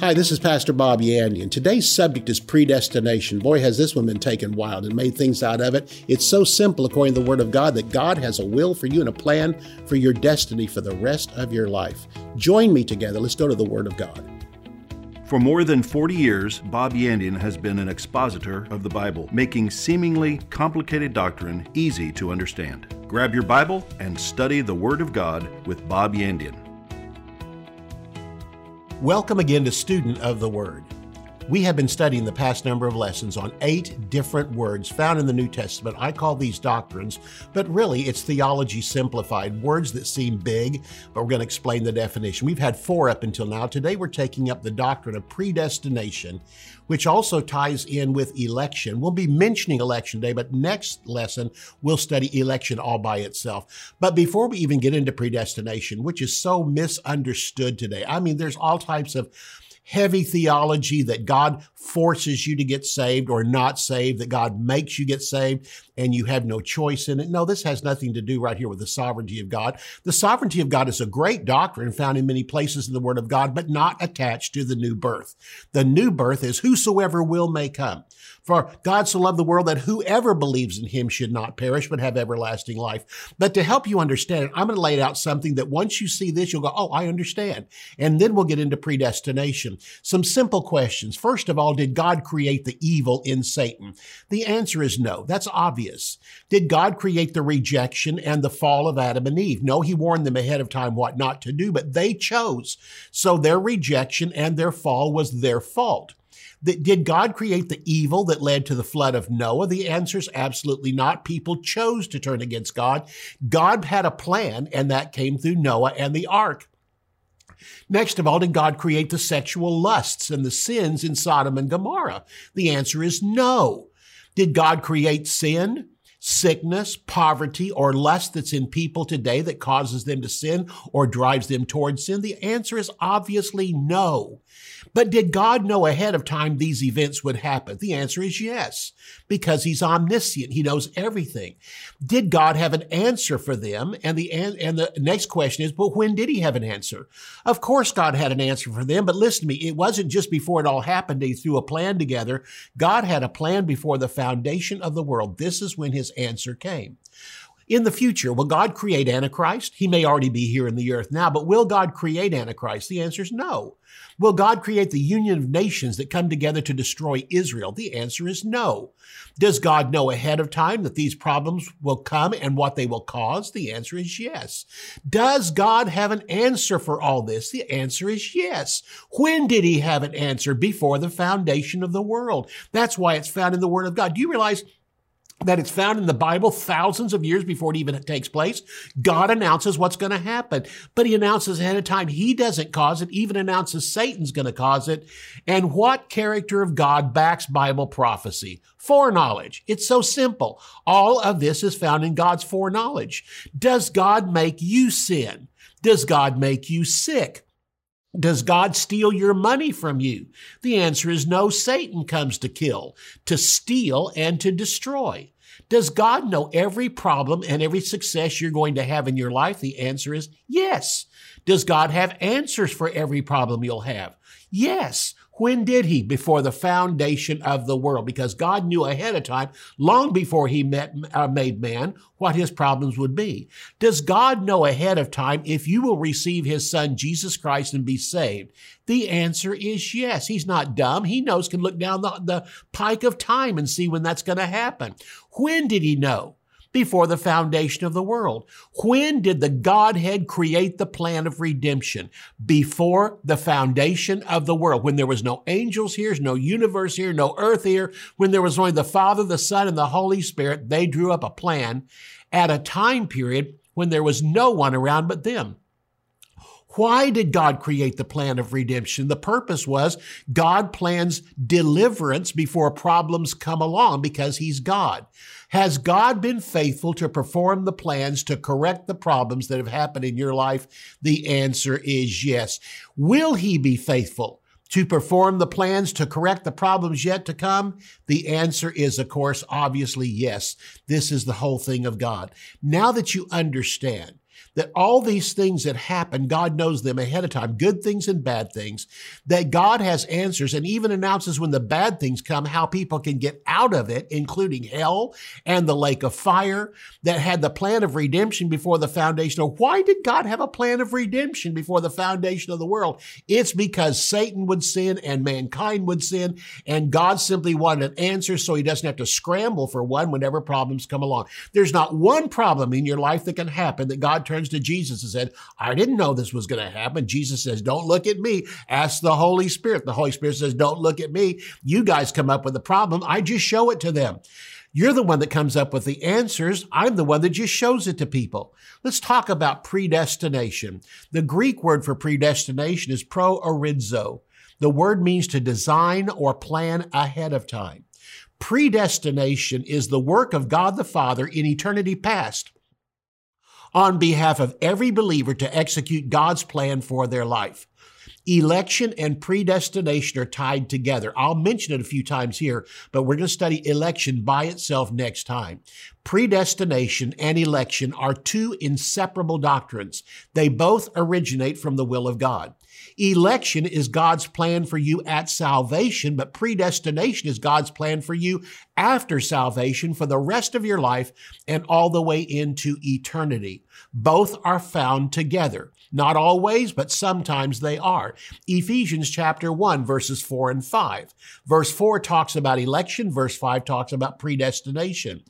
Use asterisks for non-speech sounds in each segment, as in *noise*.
Hi, this is Pastor Bob Yandian. Today's subject is predestination. Boy, has this one been taken wild and made things out of it. It's so simple, according to the Word of God, that God has a will for you and a plan for your destiny for the rest of your life. Join me together. Let's go to the Word of God. For more than 40 years, Bob Yandian has been an expositor of the Bible, making seemingly complicated doctrine easy to understand. Grab your Bible and study the Word of God with Bob Yandian. Welcome again to Student of the Word. We have been studying the past number of lessons on eight different words found in the New Testament. I call these doctrines, but really it's theology simplified, words that seem big, but we're going to explain the definition. We've had four up until now. Today we're taking up the doctrine of predestination, which also ties in with election. We'll be mentioning election day, but next lesson we'll study election all by itself. But before we even get into predestination, which is so misunderstood today, I mean, there's all types of heavy theology that God forces you to get saved or not saved, that God makes you get saved and you have no choice in it. No, this has nothing to do right here with the sovereignty of God. The sovereignty of God is a great doctrine found in many places in the Word of God, but not attached to the new birth. The new birth is whosoever will may come. For God so loved the world that whoever believes in him should not perish, but have everlasting life. But to help you understand it, I'm going to lay out something that once you see this, you'll go, Oh, I understand. And then we'll get into predestination. Some simple questions. First of all, did God create the evil in Satan? The answer is no. That's obvious. Did God create the rejection and the fall of Adam and Eve? No, he warned them ahead of time what not to do, but they chose. So their rejection and their fall was their fault. Did God create the evil that led to the flood of Noah? The answer is absolutely not. People chose to turn against God. God had a plan, and that came through Noah and the ark. Next of all, did God create the sexual lusts and the sins in Sodom and Gomorrah? The answer is no. Did God create sin? sickness, poverty, or lust that's in people today that causes them to sin or drives them towards sin? The answer is obviously no. But did God know ahead of time these events would happen? The answer is yes, because he's omniscient. He knows everything. Did God have an answer for them? And the, and the next question is, but when did he have an answer? Of course, God had an answer for them, but listen to me. It wasn't just before it all happened. He threw a plan together. God had a plan before the foundation of the world. This is when his answer came. In the future, will God create Antichrist? He may already be here in the earth now, but will God create Antichrist? The answer is no. Will God create the union of nations that come together to destroy Israel? The answer is no. Does God know ahead of time that these problems will come and what they will cause? The answer is yes. Does God have an answer for all this? The answer is yes. When did he have an answer? Before the foundation of the world. That's why it's found in the Word of God. Do you realize that it's found in the Bible thousands of years before it even takes place. God announces what's going to happen, but he announces ahead of time. He doesn't cause it, even announces Satan's going to cause it. And what character of God backs Bible prophecy? Foreknowledge. It's so simple. All of this is found in God's foreknowledge. Does God make you sin? Does God make you sick? Does God steal your money from you? The answer is no. Satan comes to kill, to steal, and to destroy. Does God know every problem and every success you're going to have in your life? The answer is yes. Does God have answers for every problem you'll have? Yes. When did he? Before the foundation of the world, because God knew ahead of time, long before he met, uh, made man, what his problems would be. Does God know ahead of time if you will receive his son, Jesus Christ, and be saved? The answer is yes. He's not dumb. He knows, can look down the, the pike of time and see when that's going to happen. When did he know? Before the foundation of the world. When did the Godhead create the plan of redemption? Before the foundation of the world. When there was no angels here, no universe here, no earth here, when there was only the Father, the Son, and the Holy Spirit, they drew up a plan at a time period when there was no one around but them. Why did God create the plan of redemption? The purpose was God plans deliverance before problems come along because he's God. Has God been faithful to perform the plans to correct the problems that have happened in your life? The answer is yes. Will he be faithful? to perform the plans to correct the problems yet to come? The answer is, of course, obviously yes. This is the whole thing of God. Now that you understand that all these things that happen, God knows them ahead of time, good things and bad things, that God has answers and even announces when the bad things come, how people can get out of it, including hell and the lake of fire, that had the plan of redemption before the foundation of, why did God have a plan of redemption before the foundation of the world? It's because Satan would sin and mankind would sin, and God simply wanted an answer so he doesn't have to scramble for one whenever problems come along. There's not one problem in your life that can happen that God turns to Jesus and said, I didn't know this was going to happen. Jesus says, don't look at me. Ask the Holy Spirit. The Holy Spirit says, don't look at me. You guys come up with the problem. I just show it to them. You're the one that comes up with the answers. I'm the one that just shows it to people. Let's talk about predestination. The Greek word for predestination is proorizo. The word means to design or plan ahead of time. Predestination is the work of God the Father in eternity past on behalf of every believer to execute God's plan for their life. Election and predestination are tied together. I'll mention it a few times here, but we're going to study election by itself next time. Predestination and election are two inseparable doctrines. They both originate from the will of God. Election is God's plan for you at salvation, but predestination is God's plan for you after salvation for the rest of your life and all the way into eternity. Both are found together. Not always, but sometimes they are. Ephesians chapter 1, verses 4 and 5. Verse 4 talks about election, verse 5 talks about predestination.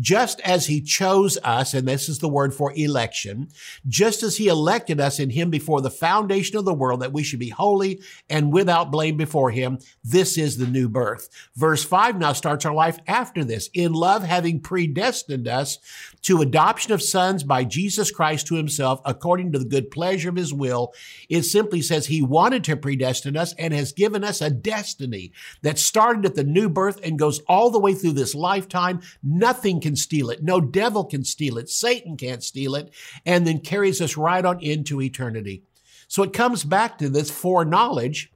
Just as he chose us, and this is the word for election, just as he elected us in him before the foundation of the world that we should be holy and without blame before him, this is the new birth. Verse 5 now starts our life after this. In love, having predestined us to adoption of sons by Jesus Christ to himself according to the good pleasure pleasure of his will. It simply says he wanted to predestine us and has given us a destiny that started at the new birth and goes all the way through this lifetime. Nothing can steal it. No devil can steal it. Satan can't steal it and then carries us right on into eternity. So it comes back to this foreknowledge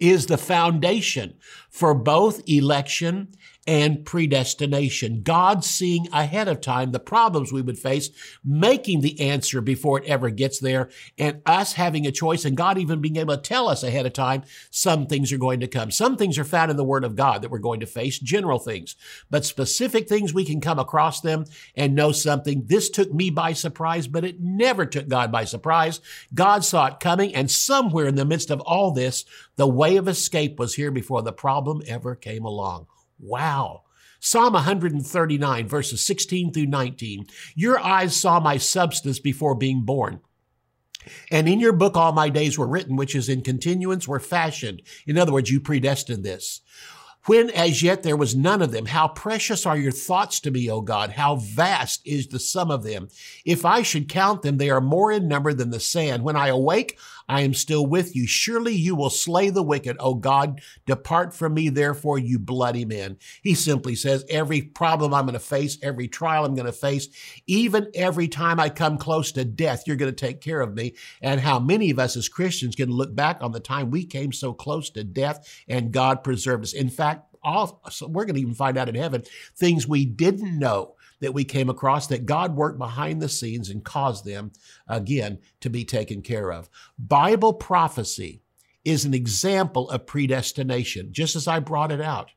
is the foundation for both election and predestination. God seeing ahead of time the problems we would face, making the answer before it ever gets there, and us having a choice, and God even being able to tell us ahead of time some things are going to come. Some things are found in the Word of God that we're going to face, general things, but specific things we can come across them and know something. This took me by surprise, but it never took God by surprise. God saw it coming, and somewhere in the midst of all this, the way of escape was here before the problem ever came along. Wow. Psalm 139, verses 16 through 19. Your eyes saw my substance before being born. And in your book, all my days were written, which is in continuance, were fashioned. In other words, you predestined this. When as yet there was none of them, how precious are your thoughts to me, O God? How vast is the sum of them? If I should count them, they are more in number than the sand. When I awake, I am still with you. Surely you will slay the wicked. O God, depart from me, therefore, you bloody men. He simply says, every problem I'm going to face, every trial I'm going to face, even every time I come close to death, you're going to take care of me. And how many of us as Christians can look back on the time we came so close to death and God preserved us. In fact, all, so we're going to even find out in heaven things we didn't know that we came across that God worked behind the scenes and caused them again to be taken care of. Bible prophecy is an example of predestination, just as I brought it out.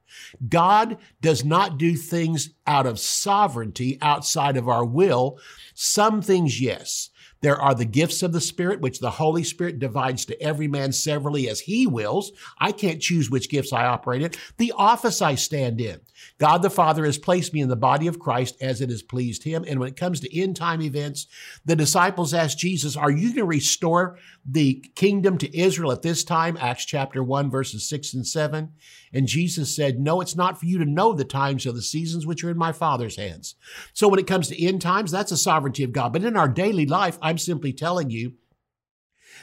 God does not do things out of sovereignty outside of our will. Some things, yes. There are the gifts of the Spirit, which the Holy Spirit divides to every man severally as he wills. I can't choose which gifts I operate in. The office I stand in. God the Father has placed me in the body of Christ as it has pleased him. And when it comes to end time events, the disciples asked Jesus, Are you going to restore the kingdom to Israel at this time? Acts chapter 1, verses 6 and 7. And Jesus said, No, it's not for you to know the times or the seasons which are in my Father's hands. So when it comes to end times, that's the sovereignty of God. But in our daily life, I'm simply telling you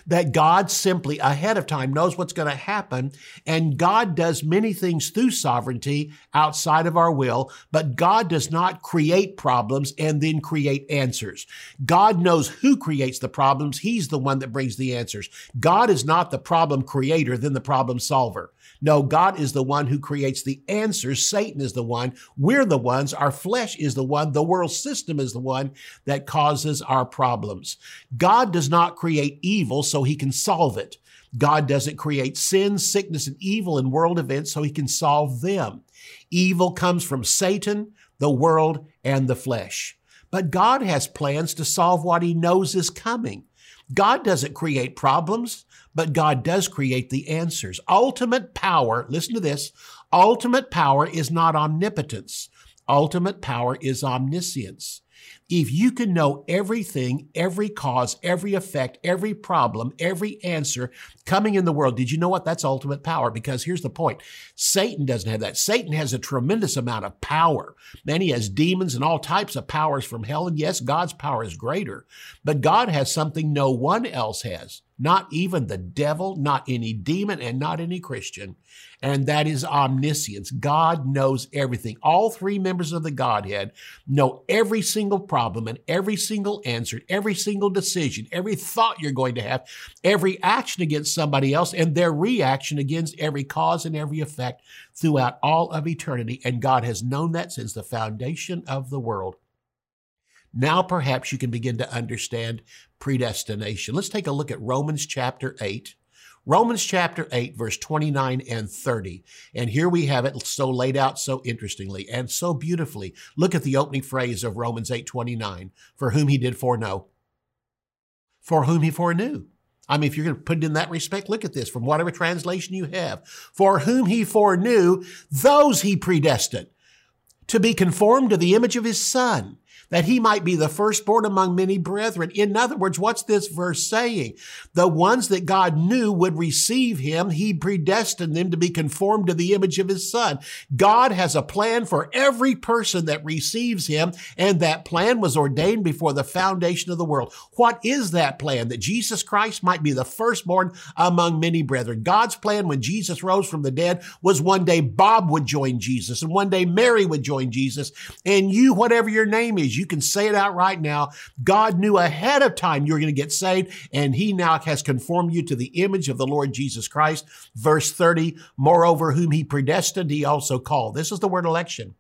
that God simply ahead of time knows what's going to happen. And God does many things through sovereignty outside of our will, but God does not create problems and then create answers. God knows who creates the problems. He's the one that brings the answers. God is not the problem creator, then the problem solver. No, God is the one who creates the answers. Satan is the one. We're the ones. Our flesh is the one. The world system is the one that causes our problems. God does not create evil so he can solve it. God doesn't create sin, sickness, and evil in world events so he can solve them. Evil comes from Satan, the world, and the flesh. But God has plans to solve what he knows is coming. God doesn't create problems, but God does create the answers. Ultimate power, listen to this, ultimate power is not omnipotence. Ultimate power is omniscience. If you can know everything, every cause, every effect, every problem, every answer coming in the world, did you know what? That's ultimate power. Because here's the point Satan doesn't have that. Satan has a tremendous amount of power. Man, he has demons and all types of powers from hell. And yes, God's power is greater, but God has something no one else has not even the devil, not any demon, and not any Christian. And that is omniscience. God knows everything. All three members of the Godhead know every single problem and every single answer, every single decision, every thought you're going to have, every action against somebody else, and their reaction against every cause and every effect throughout all of eternity. And God has known that since the foundation of the world. Now perhaps you can begin to understand predestination. Let's take a look at Romans chapter 8. Romans chapter 8, verse 29 and 30. And here we have it so laid out so interestingly and so beautifully. Look at the opening phrase of Romans 8, 29. For whom he did foreknow. For whom he foreknew. I mean, if you're going to put it in that respect, look at this from whatever translation you have. For whom he foreknew, those he predestined to be conformed to the image of his son that he might be the firstborn among many brethren. In other words, what's this verse saying? The ones that God knew would receive him, he predestined them to be conformed to the image of his son. God has a plan for every person that receives him, and that plan was ordained before the foundation of the world. What is that plan? That Jesus Christ might be the firstborn among many brethren. God's plan when Jesus rose from the dead was one day Bob would join Jesus, and one day Mary would join Jesus, and you, whatever your name is, you can say it out right now. God knew ahead of time you were going to get saved, and He now has conformed you to the image of the Lord Jesus Christ. Verse 30, moreover, whom He predestined, He also called. This is the word election.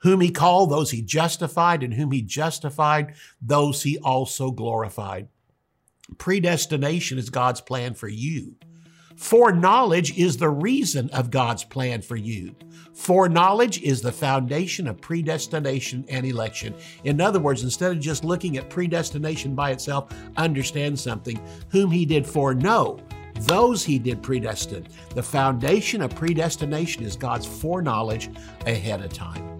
Whom He called, those He justified, and whom He justified, those He also glorified. Predestination is God's plan for you. Foreknowledge is the reason of God's plan for you. Foreknowledge is the foundation of predestination and election. In other words, instead of just looking at predestination by itself, understand something. Whom he did foreknow, those he did predestine. The foundation of predestination is God's foreknowledge ahead of time.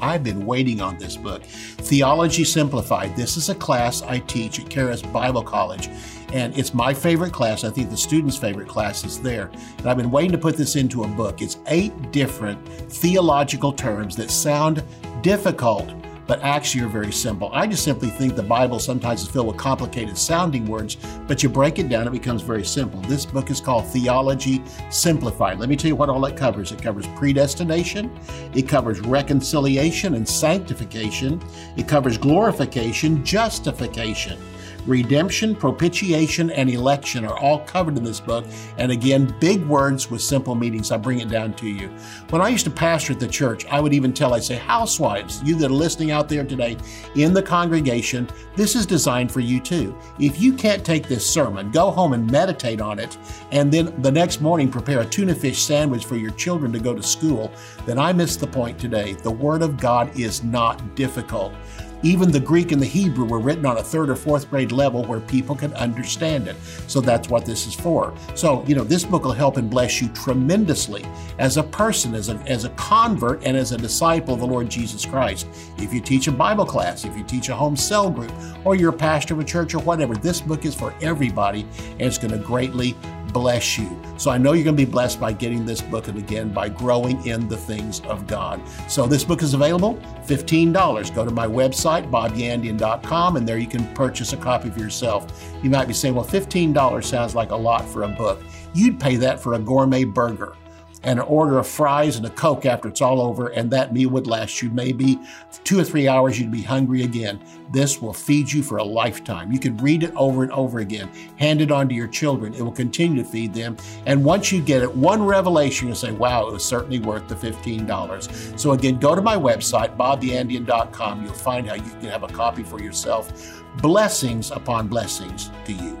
I've been waiting on this book, Theology Simplified. This is a class I teach at Charis Bible College and it's my favorite class. I think the students' favorite class is there. And I've been waiting to put this into a book. It's eight different theological terms that sound difficult, but actually are very simple. I just simply think the Bible sometimes is filled with complicated sounding words, but you break it down, it becomes very simple. This book is called Theology Simplified. Let me tell you what all it covers it covers predestination, it covers reconciliation and sanctification, it covers glorification, justification. Redemption, propitiation, and election are all covered in this book. And again, big words with simple meanings. I bring it down to you. When I used to pastor at the church, I would even tell, I'd say, housewives, you that are listening out there today in the congregation, this is designed for you too. If you can't take this sermon, go home and meditate on it, and then the next morning prepare a tuna fish sandwich for your children to go to school, then I missed the point today. The Word of God is not difficult. Even the Greek and the Hebrew were written on a third or fourth grade level where people can understand it. So that's what this is for. So, you know, this book will help and bless you tremendously as a person, as a, as a convert, and as a disciple of the Lord Jesus Christ. If you teach a Bible class, if you teach a home cell group, or you're a pastor of a church or whatever, this book is for everybody and it's going to greatly bless you. So I know you're going to be blessed by getting this book and again by growing in the things of God. So this book is available, $15. Go to my website, bobyandian.com, and there you can purchase a copy for yourself. You might be saying, well, $15 sounds like a lot for a book. You'd pay that for a gourmet burger and an order of fries and a Coke after it's all over, and that meal would last you maybe two or three hours. You'd be hungry again. This will feed you for a lifetime. You could read it over and over again, hand it on to your children. It will continue to feed them. And once you get it, one revelation, you'll say, wow, it was certainly worth the $15. So again, go to my website, bobyandian.com. You'll find how you can have a copy for yourself. Blessings upon blessings to you.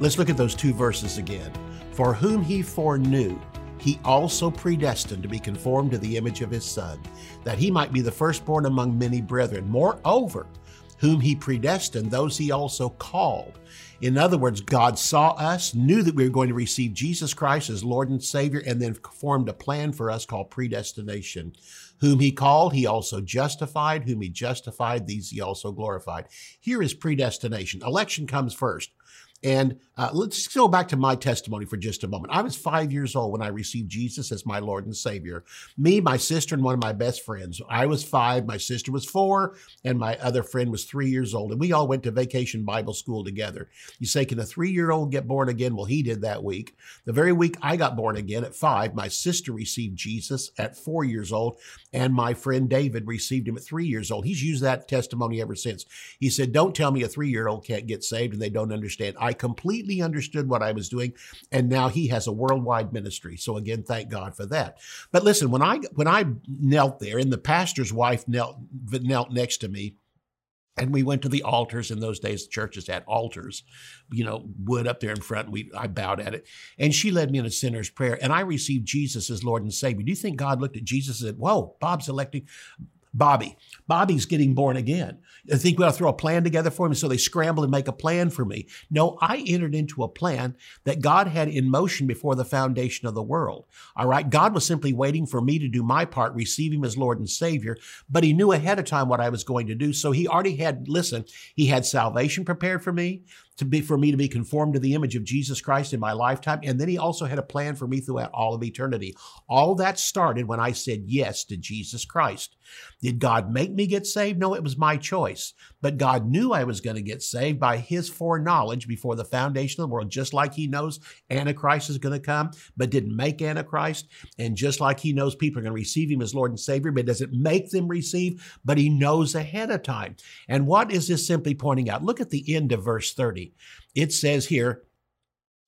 Let's look at those two verses again. For whom he foreknew, he also predestined to be conformed to the image of his Son, that he might be the firstborn among many brethren. Moreover, whom he predestined, those he also called. In other words, God saw us, knew that we were going to receive Jesus Christ as Lord and Savior, and then formed a plan for us called predestination. Whom he called, he also justified. Whom he justified, these he also glorified. Here is predestination. Election comes first. And uh, let's go back to my testimony for just a moment. I was five years old when I received Jesus as my Lord and Savior. Me, my sister, and one of my best friends. I was five, my sister was four, and my other friend was three years old. And we all went to vacation Bible school together. You say, can a three year old get born again? Well, he did that week. The very week I got born again at five, my sister received Jesus at four years old, and my friend David received him at three years old. He's used that testimony ever since. He said, Don't tell me a three year old can't get saved and they don't understand. I completely understood what I was doing, and now he has a worldwide ministry. So again, thank God for that. But listen, when I when I knelt there, and the pastor's wife knelt knelt next to me, and we went to the altars in those days the churches had altars you know wood up there in front we i bowed at it and she led me in a sinner's prayer and i received jesus as lord and savior do you think god looked at jesus and said whoa bob's electing Bobby. Bobby's getting born again. I think we ought to throw a plan together for him. So they scramble and make a plan for me. No, I entered into a plan that God had in motion before the foundation of the world. All right. God was simply waiting for me to do my part, receive him as Lord and Savior, but he knew ahead of time what I was going to do. So he already had, listen, he had salvation prepared for me to be for me to be conformed to the image of Jesus Christ in my lifetime. And then he also had a plan for me throughout all of eternity. All that started when I said yes to Jesus Christ. Did God make me get saved? No, it was my choice. But God knew I was going to get saved by his foreknowledge before the foundation of the world, just like he knows Antichrist is going to come, but didn't make Antichrist. And just like he knows people are going to receive him as Lord and Savior, but doesn't make them receive, but he knows ahead of time. And what is this simply pointing out? Look at the end of verse 30. It says here,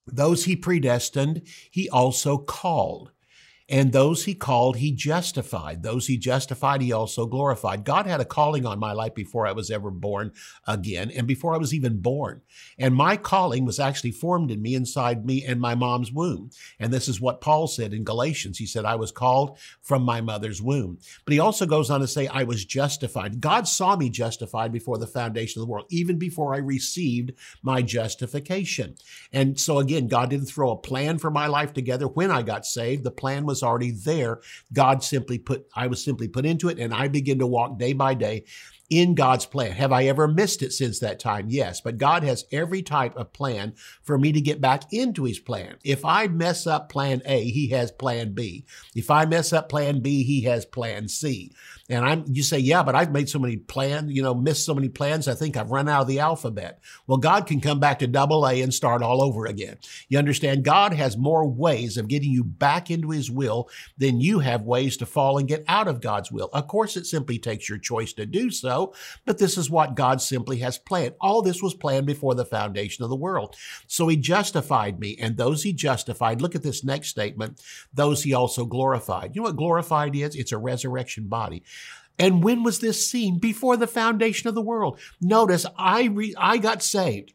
those he predestined, he also called. And those he called, he justified. Those he justified, he also glorified. God had a calling on my life before I was ever born again and before I was even born. And my calling was actually formed in me inside me in my mom's womb. And this is what Paul said in Galatians. He said, I was called from my mother's womb. But he also goes on to say, I was justified. God saw me justified before the foundation of the world, even before I received my justification. And so again, God didn't throw a plan for my life together when I got saved. The plan was already there. God simply put, I was simply put into it and I begin to walk day by day in God's plan. Have I ever missed it since that time? Yes, but God has every type of plan for me to get back into his plan. If I mess up plan A, he has plan B. If I mess up plan B, he has plan C. And I'm, you say, yeah, but I've made so many plans, you know, missed so many plans. I think I've run out of the alphabet. Well, God can come back to double A and start all over again. You understand? God has more ways of getting you back into his will than you have ways to fall and get out of God's will. Of course, it simply takes your choice to do so, but this is what God simply has planned. All this was planned before the foundation of the world. So he justified me, and those he justified, look at this next statement, those he also glorified. You know what glorified is? It's a resurrection body. And when was this seen? Before the foundation of the world. Notice I re- I got saved.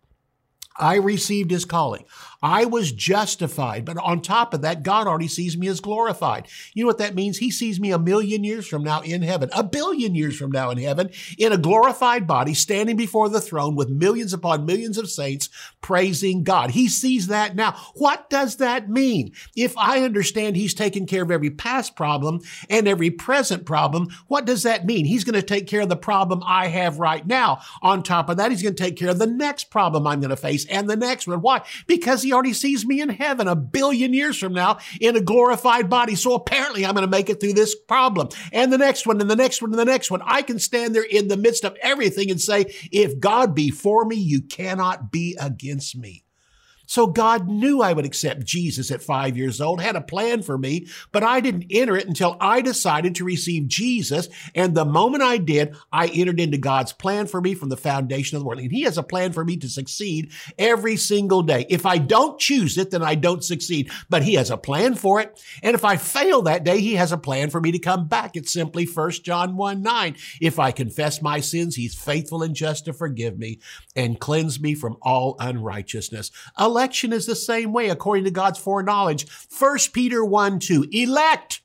I received his calling. I was justified, but on top of that, God already sees me as glorified. You know what that means? He sees me a million years from now in heaven, a billion years from now in heaven, in a glorified body, standing before the throne with millions upon millions of saints praising God. He sees that now. What does that mean? If I understand He's taken care of every past problem and every present problem, what does that mean? He's going to take care of the problem I have right now. On top of that, He's going to take care of the next problem I'm going to face and the next one. Why? Because he already sees me in heaven a billion years from now in a glorified body. So apparently I'm going to make it through this problem and the next one and the next one and the next one. I can stand there in the midst of everything and say, if God be for me, you cannot be against me. So God knew I would accept Jesus at five years old, had a plan for me, but I didn't enter it until I decided to receive Jesus. And the moment I did, I entered into God's plan for me from the foundation of the world. And He has a plan for me to succeed every single day. If I don't choose it, then I don't succeed, but He has a plan for it. And if I fail that day, He has a plan for me to come back. It's simply 1 John 1 9. If I confess my sins, He's faithful and just to forgive me and cleanse me from all unrighteousness election is the same way according to God's foreknowledge. 1 Peter 1 2, elect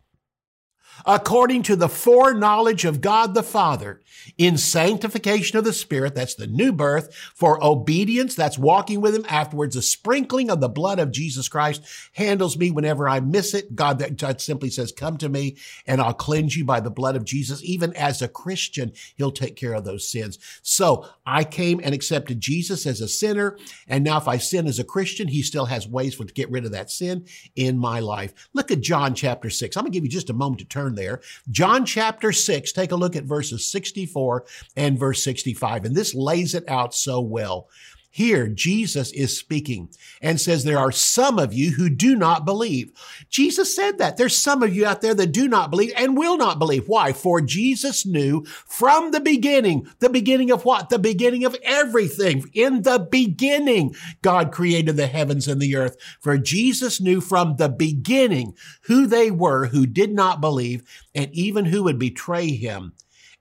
according to the foreknowledge of God the Father, in sanctification of the Spirit, that's the new birth, for obedience, that's walking with Him afterwards. The sprinkling of the blood of Jesus Christ handles me whenever I miss it. God that simply says, come to me and I'll cleanse you by the blood of Jesus. Even as a Christian, He'll take care of those sins. So I came and accepted Jesus as a sinner. And now if I sin as a Christian, He still has ways for to get rid of that sin in my life. Look at John chapter six. I'm going to give you just a moment to turn there. John chapter 6, take a look at verses 64 and verse 65. And this lays it out so well. Here, Jesus is speaking and says, there are some of you who do not believe. Jesus said that. There's some of you out there that do not believe and will not believe. Why? For Jesus knew from the beginning, the beginning of what? The beginning of everything. In the beginning, God created the heavens and the earth. For Jesus knew from the beginning who they were who did not believe and even who would betray him.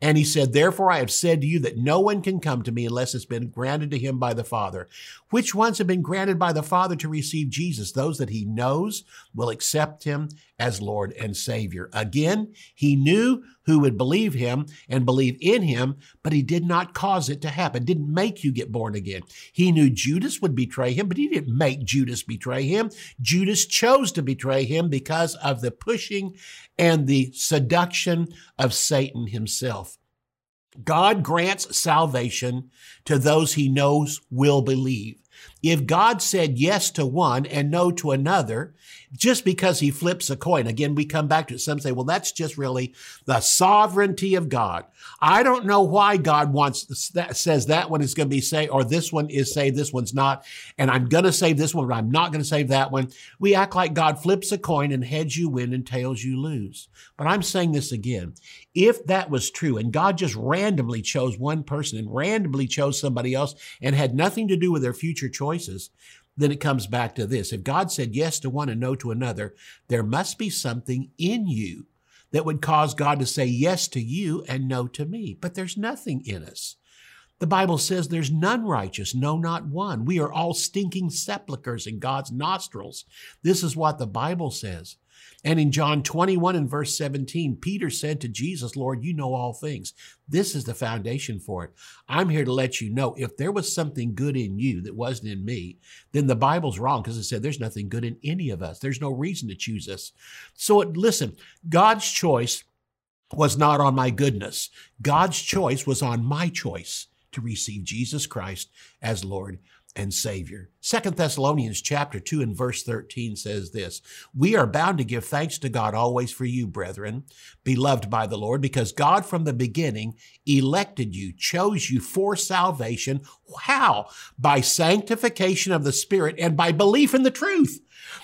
And he said, Therefore I have said to you that no one can come to me unless it's been granted to him by the Father. Which ones have been granted by the Father to receive Jesus? Those that he knows will accept him as Lord and Savior. Again, he knew who would believe him and believe in him, but he did not cause it to happen, didn't make you get born again. He knew Judas would betray him, but he didn't make Judas betray him. Judas chose to betray him because of the pushing and the seduction of Satan himself. God grants salvation to those he knows will believe. If God said yes to one and no to another, just because he flips a coin, again, we come back to it. Some say, well, that's just really the sovereignty of God. I don't know why God wants that, says that one is going to be saved or this one is saved, this one's not. And I'm going to save this one, but I'm not going to save that one. We act like God flips a coin and heads you win and tails you lose. But I'm saying this again. If that was true and God just randomly chose one person and randomly chose somebody else and had nothing to do with their future choices, then it comes back to this. If God said yes to one and no to another, there must be something in you that would cause God to say yes to you and no to me. But there's nothing in us. The Bible says there's none righteous, no, not one. We are all stinking sepulchres in God's nostrils. This is what the Bible says. And in John 21 and verse 17, Peter said to Jesus, Lord, you know all things. This is the foundation for it. I'm here to let you know if there was something good in you that wasn't in me, then the Bible's wrong because it said there's nothing good in any of us. There's no reason to choose us. So it, listen, God's choice was not on my goodness. God's choice was on my choice to receive Jesus Christ as Lord and Savior. Second Thessalonians chapter 2 and verse 13 says this, We are bound to give thanks to God always for you, brethren, beloved by the Lord, because God from the beginning elected you, chose you for salvation. How? By sanctification of the Spirit and by belief in the truth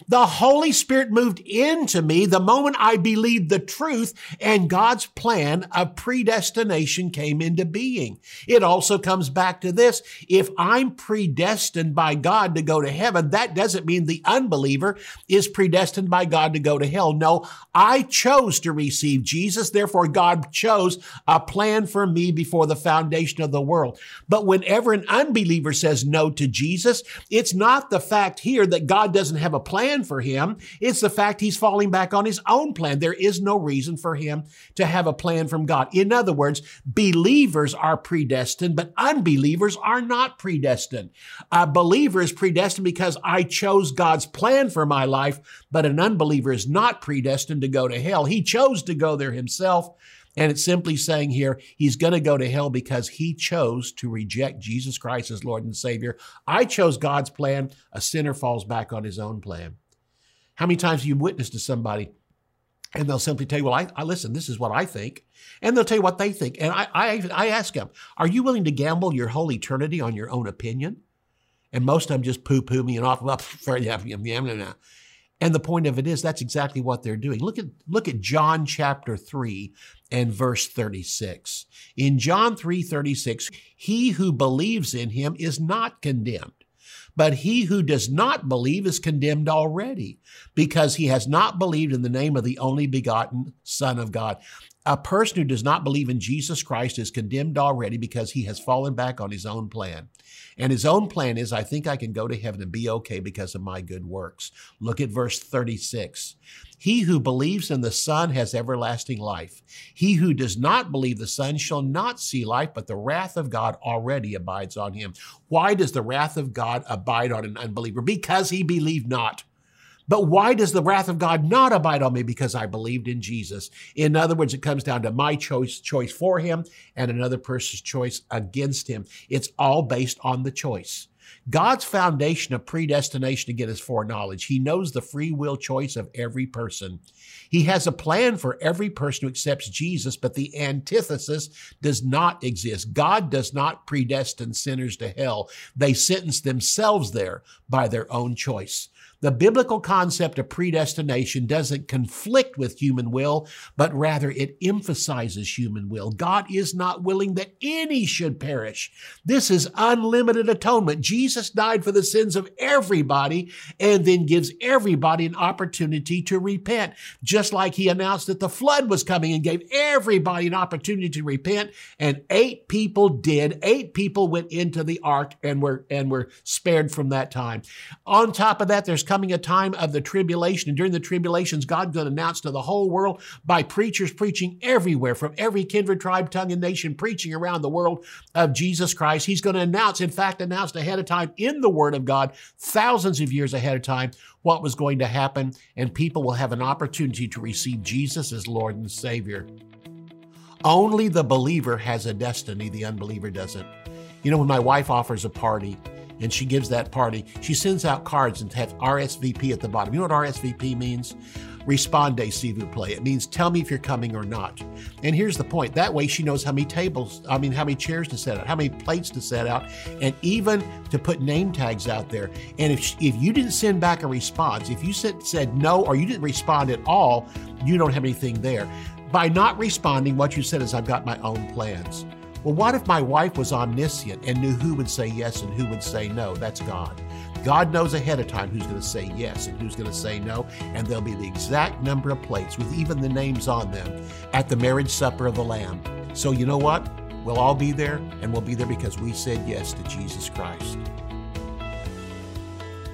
The Holy Spirit moved into me the moment I believed the truth and God's plan of predestination came into being. It also comes back to this. If I'm predestined by God to go to heaven, that doesn't mean the unbeliever is predestined by God to go to hell. No, I chose to receive Jesus. Therefore, God chose a plan for me before the foundation of the world. But whenever an unbeliever says no to Jesus, it's not the fact here that God doesn't have a plan for him. It's the fact he's falling back on his own plan. There is no reason for him to have a plan from God. In other words, believers are predestined, but unbelievers are not predestined. A believer is predestined because I chose God's plan for my life, but an unbeliever is not predestined to go to hell. He chose to go there himself. And it's simply saying here, he's going to go to hell because he chose to reject Jesus Christ as Lord and Savior. I chose God's plan. A sinner falls back on his own plan. How many times have you witnessed to somebody and they'll simply tell you, well, I, I, listen, this is what I think. And they'll tell you what they think. And I, I, I ask them, are you willing to gamble your whole eternity on your own opinion? And most of them just poo poo me and off. Well, *laughs* yeah, yeah, yeah, and the point of it is that's exactly what they're doing. Look at look at John chapter 3 and verse 36. In John 3:36, he who believes in him is not condemned. But he who does not believe is condemned already, because he has not believed in the name of the only begotten Son of God. A person who does not believe in Jesus Christ is condemned already because he has fallen back on his own plan. And his own plan is, I think I can go to heaven and be okay because of my good works. Look at verse 36. He who believes in the Son has everlasting life. He who does not believe the Son shall not see life, but the wrath of God already abides on him. Why does the wrath of God abide on an unbeliever? Because he believed not. But why does the wrath of God not abide on me? Because I believed in Jesus. In other words, it comes down to my choice, choice for him and another person's choice against him. It's all based on the choice. God's foundation of predestination again is foreknowledge. He knows the free will choice of every person. He has a plan for every person who accepts Jesus, but the antithesis does not exist. God does not predestine sinners to hell. They sentence themselves there by their own choice. The biblical concept of predestination doesn't conflict with human will, but rather it emphasizes human will. God is not willing that any should perish. This is unlimited atonement. Jesus died for the sins of everybody and then gives everybody an opportunity to repent. Just like he announced that the flood was coming and gave everybody an opportunity to repent, and eight people did. Eight people went into the ark and were and were spared from that time. On top of that, there's coming a time of the tribulation. And during the tribulations, God's going to announce to the whole world by preachers preaching everywhere from every kindred, tribe, tongue, and nation, preaching around the world of Jesus Christ. He's going to announce, in fact, announced ahead of time in the Word of God, thousands of years ahead of time, what was going to happen. And people will have an opportunity to receive Jesus as Lord and Savior. Only the believer has a destiny, the unbeliever doesn't. You know, when my wife offers a party, and she gives that party. She sends out cards and have RSVP at the bottom. You know what RSVP means? Responde, s'il vous plaît. It means tell me if you're coming or not. And here's the point. That way she knows how many tables, I mean, how many chairs to set out, how many plates to set out, and even to put name tags out there. And if, if you didn't send back a response, if you said, said no or you didn't respond at all, you don't have anything there. By not responding, what you said is, I've got my own plans. Well, what if my wife was omniscient and knew who would say yes and who would say no? That's God. God knows ahead of time who's going to say yes and who's going to say no, and there'll be the exact number of plates with even the names on them at the marriage supper of the Lamb. So, you know what? We'll all be there, and we'll be there because we said yes to Jesus Christ.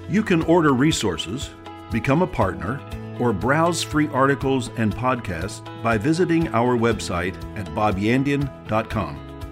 You can order resources, become a partner, or browse free articles and podcasts by visiting our website at bobyandian.com.